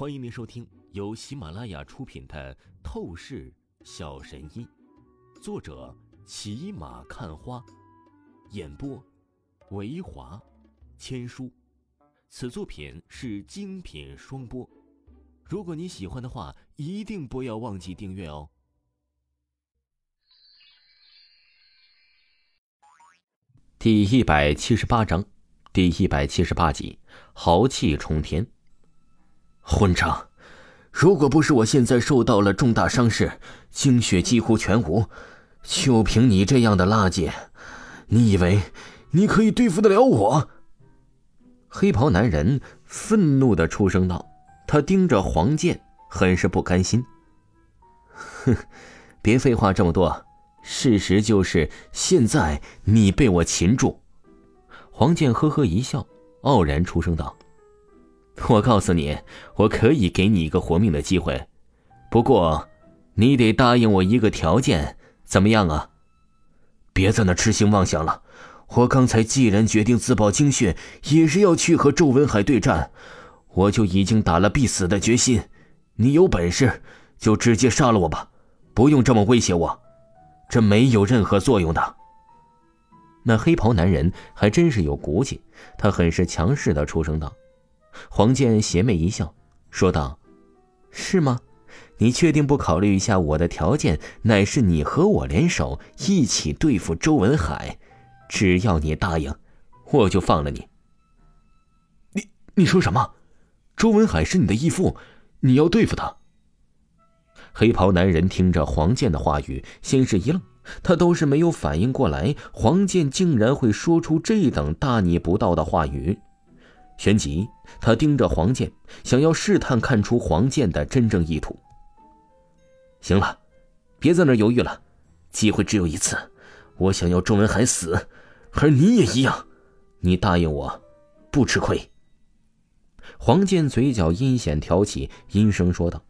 欢迎您收听由喜马拉雅出品的《透视小神医》，作者骑马看花，演播维华千书。此作品是精品双播。如果你喜欢的话，一定不要忘记订阅哦。第一百七十八章，第一百七十八集，豪气冲天。混账！如果不是我现在受到了重大伤势，精血几乎全无，就凭你这样的垃圾，你以为你可以对付得了我？黑袍男人愤怒的出声道，他盯着黄健，很是不甘心。哼，别废话这么多，事实就是现在你被我擒住。黄健呵呵一笑，傲然出声道。我告诉你，我可以给你一个活命的机会，不过，你得答应我一个条件，怎么样啊？别在那痴心妄想了。我刚才既然决定自爆精血，也是要去和周文海对战，我就已经打了必死的决心。你有本事就直接杀了我吧，不用这么威胁我，这没有任何作用的。那黑袍男人还真是有骨气，他很是强势的出声道。黄健邪魅一笑，说道：“是吗？你确定不考虑一下我的条件？乃是你和我联手一起对付周文海，只要你答应，我就放了你。”你你说什么？周文海是你的义父，你要对付他？黑袍男人听着黄健的话语，先是一愣，他都是没有反应过来，黄健竟然会说出这等大逆不道的话语。旋即，他盯着黄健，想要试探看出黄健的真正意图。行了，别在那犹豫了，机会只有一次，我想要周文海死，而你也一样，你答应我，不吃亏。黄健嘴角阴险挑起，阴声说道。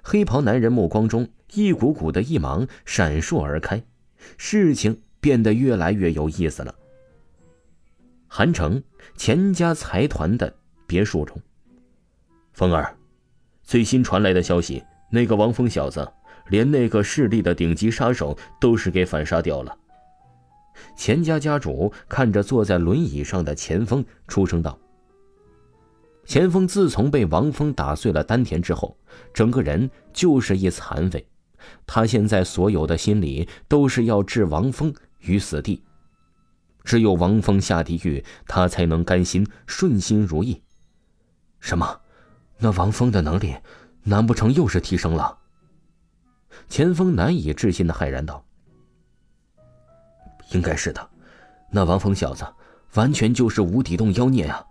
黑袍男人目光中一股股的异芒闪烁而开，事情变得越来越有意思了。韩城钱家财团的别墅中，风儿，最新传来的消息，那个王峰小子，连那个势力的顶级杀手都是给反杀掉了。钱家家主看着坐在轮椅上的钱峰，出声道：“钱峰自从被王峰打碎了丹田之后，整个人就是一残废。他现在所有的心理都是要置王峰于死地。”只有王峰下地狱，他才能甘心顺心如意。什么？那王峰的能力，难不成又是提升了？钱锋难以置信的骇然道：“应该是的，那王峰小子完全就是无底洞妖孽啊！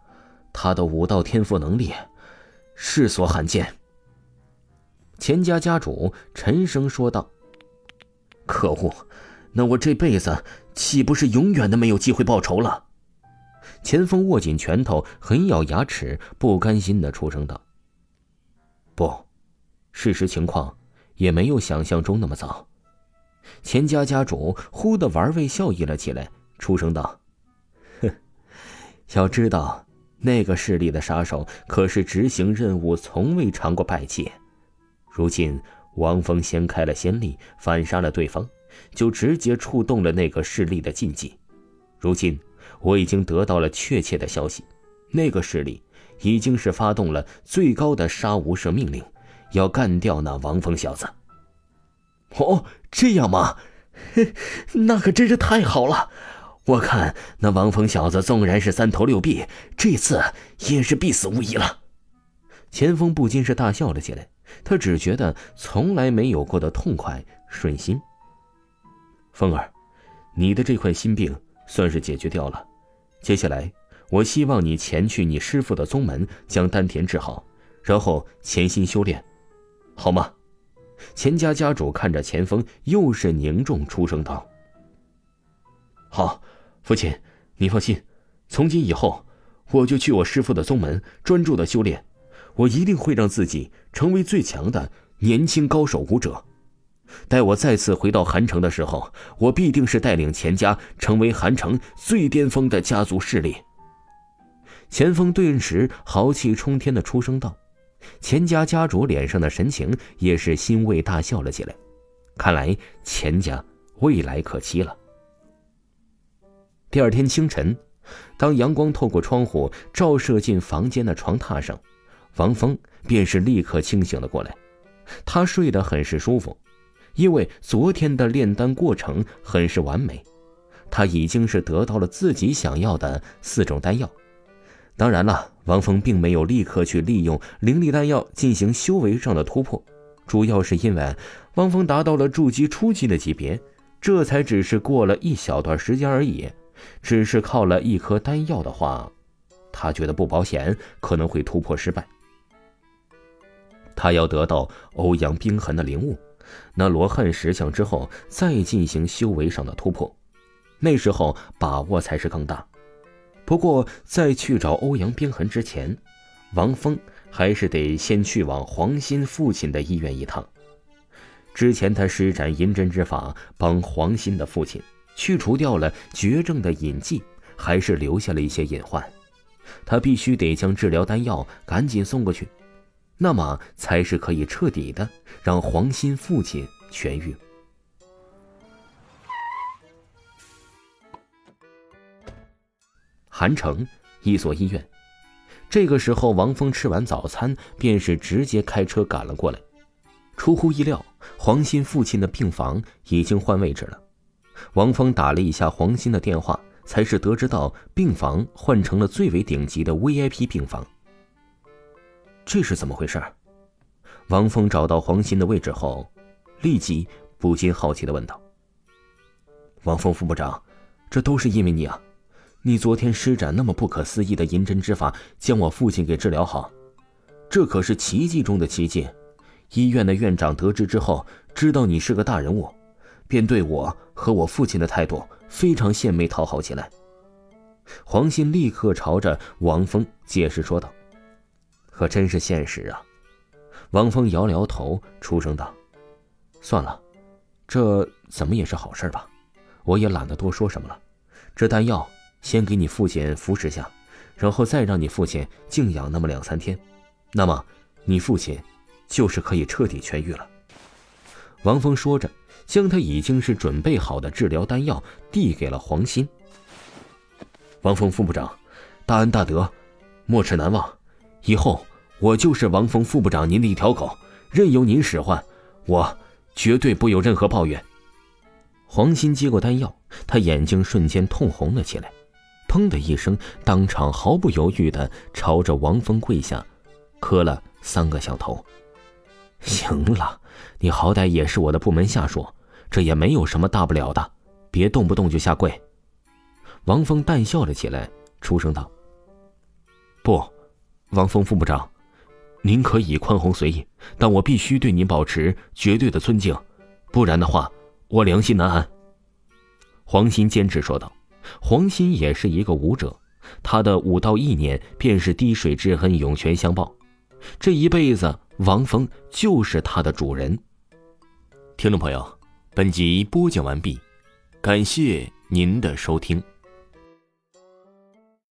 他的武道天赋能力，世所罕见。”钱家家主沉声说道：“可恶！”那我这辈子岂不是永远的没有机会报仇了？钱锋握紧拳头，狠咬牙齿，不甘心的出声道：“不，事实情况也没有想象中那么糟。”钱家家主忽的玩味笑意了起来，出声道：“哼，要知道，那个势力的杀手可是执行任务从未尝过败绩。如今王峰先开了先例，反杀了对方。”就直接触动了那个势力的禁忌。如今我已经得到了确切的消息，那个势力已经是发动了最高的杀无赦命令，要干掉那王峰小子。哦，这样吗？那可真是太好了！我看那王峰小子纵然是三头六臂，这次也是必死无疑了。钱锋不禁是大笑了起来，他只觉得从来没有过的痛快顺心。风儿，你的这块心病算是解决掉了。接下来，我希望你前去你师父的宗门，将丹田治好，然后潜心修炼，好吗？钱家家主看着钱锋，又是凝重出声道：“好，父亲，你放心，从今以后，我就去我师父的宗门专注的修炼，我一定会让自己成为最强的年轻高手武者。”待我再次回到韩城的时候，我必定是带领钱家成为韩城最巅峰的家族势力。钱锋顿时豪气冲天的出声道：“钱家家主脸上的神情也是欣慰大笑了起来。看来钱家未来可期了。第二天清晨，当阳光透过窗户照射进房间的床榻上，王峰便是立刻清醒了过来。他睡得很是舒服，因为昨天的炼丹过程很是完美，他已经是得到了自己想要的四种丹药。当然了，王峰并没有立刻去利用灵力丹药进行修为上的突破，主要是因为王峰达到了筑基初期的级别，这才只是过了一小段时间而已。只是靠了一颗丹药的话，他觉得不保险，可能会突破失败。他要得到欧阳冰痕的灵物，那罗汉石像之后，再进行修为上的突破，那时候把握才是更大。不过，在去找欧阳冰痕之前，王峰还是得先去往黄鑫父亲的医院一趟。之前他施展银针之法，帮黄鑫的父亲去除掉了绝症的隐疾，还是留下了一些隐患。他必须得将治疗丹药赶紧送过去。那么才是可以彻底的让黄鑫父亲痊愈。韩城一所医院，这个时候，王峰吃完早餐，便是直接开车赶了过来。出乎意料，黄鑫父亲的病房已经换位置了。王峰打了一下黄鑫的电话，才是得知到病房换成了最为顶级的 VIP 病房。这是怎么回事？王峰找到黄鑫的位置后，立即不禁好奇的问道：“王峰副部长，这都是因为你啊！你昨天施展那么不可思议的银针之法，将我父亲给治疗好，这可是奇迹中的奇迹。医院的院长得知之后，知道你是个大人物，便对我和我父亲的态度非常献媚讨好起来。”黄鑫立刻朝着王峰解释说道。可真是现实啊！王峰摇了摇头，出声道：“算了，这怎么也是好事吧？我也懒得多说什么了。这丹药先给你父亲服食下，然后再让你父亲静养那么两三天，那么你父亲就是可以彻底痊愈了。”王峰说着，将他已经是准备好的治疗丹药递给了黄鑫。王峰副部长，大恩大德，没齿难忘。以后我就是王峰副部长您的一条狗，任由您使唤，我绝对不有任何抱怨。黄鑫接过丹药，他眼睛瞬间通红了起来，砰的一声，当场毫不犹豫的朝着王峰跪下，磕了三个响头。行了，你好歹也是我的部门下属，这也没有什么大不了的，别动不动就下跪。王峰淡笑了起来，出声道：“不。”王峰副部长，您可以宽宏随意，但我必须对您保持绝对的尊敬，不然的话，我良心难安。黄鑫坚持说道。黄鑫也是一个武者，他的武道意念便是滴水之恩，涌泉相报。这一辈子，王峰就是他的主人。听众朋友，本集播讲完毕，感谢您的收听。